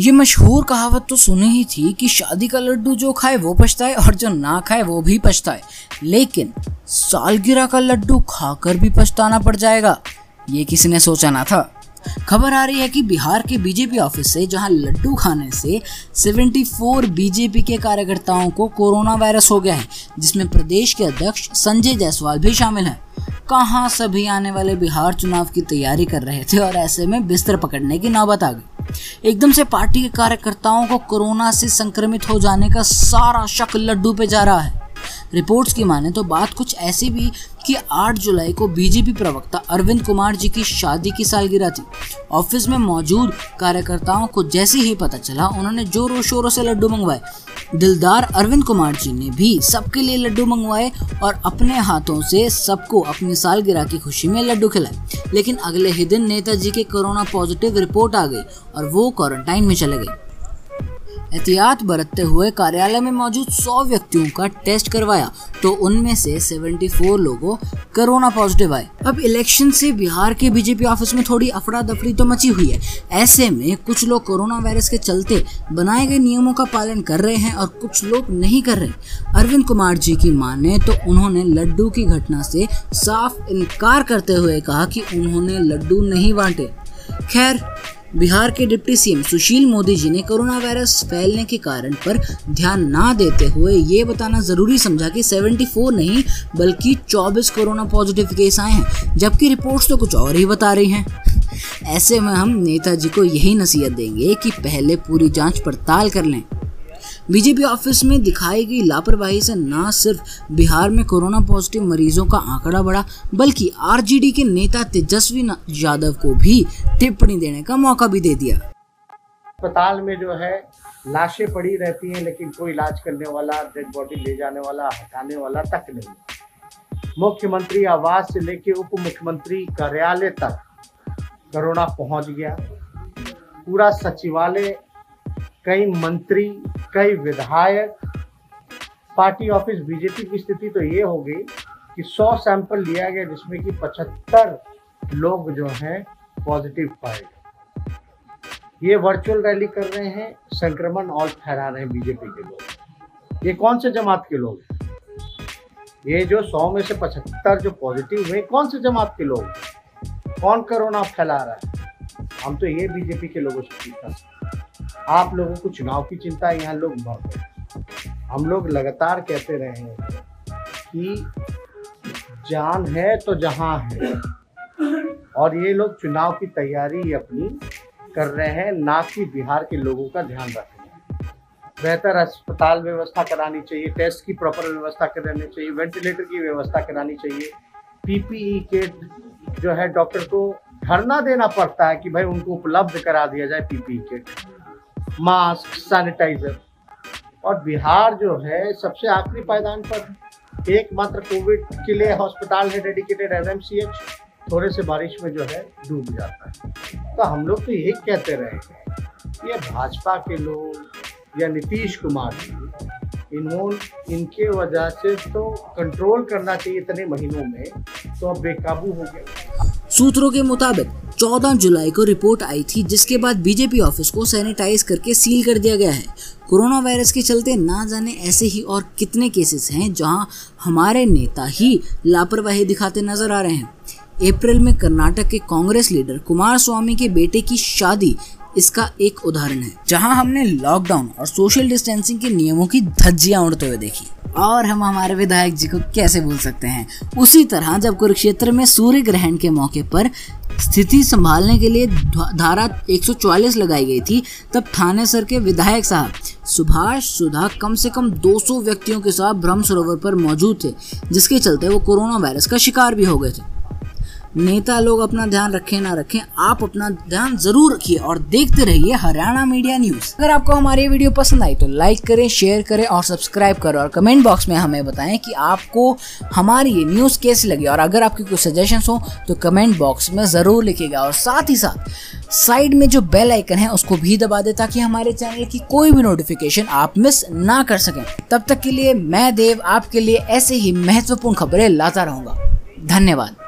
ये मशहूर कहावत तो सुनी ही थी कि शादी का लड्डू जो खाए वो पछताए और जो ना खाए वो भी पछताए। लेकिन सालगिरह का लड्डू खाकर भी पछताना पड़ जाएगा, ये किसी ने सोचा ना था। खबर आ रही है कि बिहार के बीजेपी ऑफ़िस से, जहाँ लड्डू खाने से 74 बीजेपी के कार्यकर्ताओं को कोरोना वायरस हो गया है, जिसमें प्रदेश के अध्यक्ष संजय जायसवाल भी शामिल हैं। कहाँ सभी आने वाले बिहार चुनाव की तैयारी कर रहे थे और ऐसे में बिस्तर पकड़ने की नौबत आ गई। एकदम से पार्टी के कार्यकर्ताओं को कोरोना से संक्रमित हो जाने का सारा शक लड्डू पे जा रहा है। रिपोर्ट्स की माने तो बात कुछ ऐसी भी कि 8 जुलाई को बीजेपी प्रवक्ता अरविंद कुमार जी की शादी की सालगिरह थी। ऑफ़िस में मौजूद कार्यकर्ताओं को जैसे ही पता चला, उन्होंने जोरों शोरों से लड्डू मंगवाए। दिलदार अरविंद कुमार जी ने भी सबके लिए लड्डू मंगवाए और अपने हाथों से सबको अपनी सालगिरह की खुशी में लड्डू खिलाए। लेकिन अगले ही दिन नेताजी के कोरोना पॉजिटिव रिपोर्ट आ गई और वो क्वारंटाइन में चले गए। एहतियात बरतते हुए कार्यालय में मौजूद 100 व्यक्तियों का टेस्ट करवाया तो उनमें से 74 लोगों कोरोना पॉजिटिव आए। अब इलेक्शन से बिहार के बीजेपी ऑफ़िस में थोड़ी अफरा दफड़ी तो मची हुई है। ऐसे में कुछ लोग कोरोना वायरस के चलते बनाए गए नियमों का पालन कर रहे हैं और कुछ लोग नहीं कर रहे। अरविंद कुमार जी की माने तो उन्होंने लड्डू की घटना से साफ़ इनकार करते हुए कहा कि उन्होंने लड्डू नहीं बांटे। खैर बिहार के डिप्टी सीएम सुशील मोदी जी ने कोरोना वायरस फैलने के कारण पर ध्यान ना देते हुए ये बताना ज़रूरी समझा कि 74 नहीं, बल्कि 24 कोरोना पॉजिटिव केस आए हैं, जबकि रिपोर्ट्स तो कुछ और ही बता रही हैं। ऐसे में हम नेताजी को यही नसीहत देंगे कि पहले पूरी जाँच पड़ताल कर लें। बीजेपी ऑफ़िस में दिखाई गई लापरवाही से न सिर्फ़ बिहार में कोरोना पॉजिटिव मरीजों का आंकड़ा बढ़ा, बल्कि आरजेडी के नेता तेजस्वी यादव को भी टिप्पणी देने का मौका भी दे दिया। अस्पताल में जो है, लाशें पड़ी रहती हैं, लेकिन कोई इलाज करने वाला, डेड बॉडी ले जाने वाला, हटाने वाला तक नहीं मुख्यमंत्री आवास से लेके उप मुख्यमंत्री कार्यालय तक कोरोना पहुँच गया। पूरा सचिवालय कई मंत्री, कई विधायक, पार्टी ऑफ़िस, बीजेपी की स्थिति तो ये हो गई कि 100 सैंपल लिया गया जिसमें कि 75 लोग जो हैं पॉजिटिव पाए। गए ये वर्चुअल रैली कर रहे हैं, संक्रमण और फैला रहे हैं बीजेपी के लोग। ये कौन से जमात के लोग हैं? ये जो 100 में से 75 जो पॉजिटिव हुए कौन से जमात के लोग कौन कोरोना फैला रहा है? हम तो ये बीजेपी के लोगों से पूछना आप लोगों को चुनाव की चिंता है यहाँ लोग बहुत है। हम लोग लगातार कहते रहे हैं कि जान है तो जहाँ है। और ये लोग चुनाव की तैयारी अपनी कर रहे हैं, ना कि बिहार के लोगों का ध्यान रख रहे हैं। बेहतर अस्पताल व्यवस्था करानी चाहिए, टेस्ट की प्रॉपर व्यवस्था करानी चाहिए, वेंटिलेटर की व्यवस्था करानी चाहिए। पीपीई किट जो है डॉक्टर को धरना देना पड़ता है कि भाई उनको उपलब्ध करा दिया जाए पीपीई किट मास्क, सैनिटाइजर। और बिहार जो है, सबसे आखिरी पायदान पर एकमात्र कोविड के लिए हॉस्पिटल है डेडिकेटेड एस थोड़े से बारिश में जो है, डूब जाता है। तो हम लोग तो यही कहते रहे ये भाजपा के लोग या नीतीश कुमार जी इन्होंने इनके वजह से तो कंट्रोल करना चाहिए इतने महीनों में तो अब बेकाबू हो गया। सूत्रों के मुताबिक 14 जुलाई को रिपोर्ट आई थी, जिसके बाद बीजेपी ऑफ़िस को सैनिटाइज करके सील कर दिया गया है। कोरोना वायरस के चलते ना जाने ऐसे ही और कितने केसेस हैं जहाँ हमारे नेता ही लापरवाही दिखाते नज़र आ रहे हैं। अप्रैल में कर्नाटक के कांग्रेस लीडर कुमार स्वामी के बेटे की शादी, इसका एक उदाहरण है, जहाँ हमने लॉकडाउन और सोशल डिस्टेंसिंग के नियमों की धज्जियाँ उड़ते हुए देखी। और हम हमारे विधायक जी को कैसे भूल सकते हैं? उसी तरह जब कुरुक्षेत्र में सूर्य ग्रहण के मौके पर स्थिति संभालने के लिए धारा 144 लगाई गई थी, तब थाने सर के विधायक साहब सुभाष सुधा कम से कम 200 व्यक्तियों के साथ ब्रह्म सरोवर पर मौजूद थे, जिसके चलते वो कोरोना वायरस का शिकार भी हो गए थे। नेता लोग अपना ध्यान रखें, ना रखें, आप अपना ध्यान ज़रूर रखिए और देखते रहिए हरियाणा मीडिया न्यूज़। अगर आपको हमारी वीडियो पसंद आई तो लाइक करें शेयर करें और सब्सक्राइब करें और कमेंट बॉक्स में हमें बताएँ कि आपको हमारी ये न्यूज़ कैसी लगी। और अगर आपकी कोई सजेशन हो तो कमेंट बॉक्स में ज़रूर लिखेगा और साथ ही साथ साइड में जो बेल आइकन है उसको भी दबा दे ताकि हमारे चैनल की कोई भी नोटिफिकेशन आप मिस ना कर सकें। तब तक के लिए मैं देव, आपके लिए ऐसे ही महत्वपूर्ण खबरें लाता रहूँगा। धन्यवाद।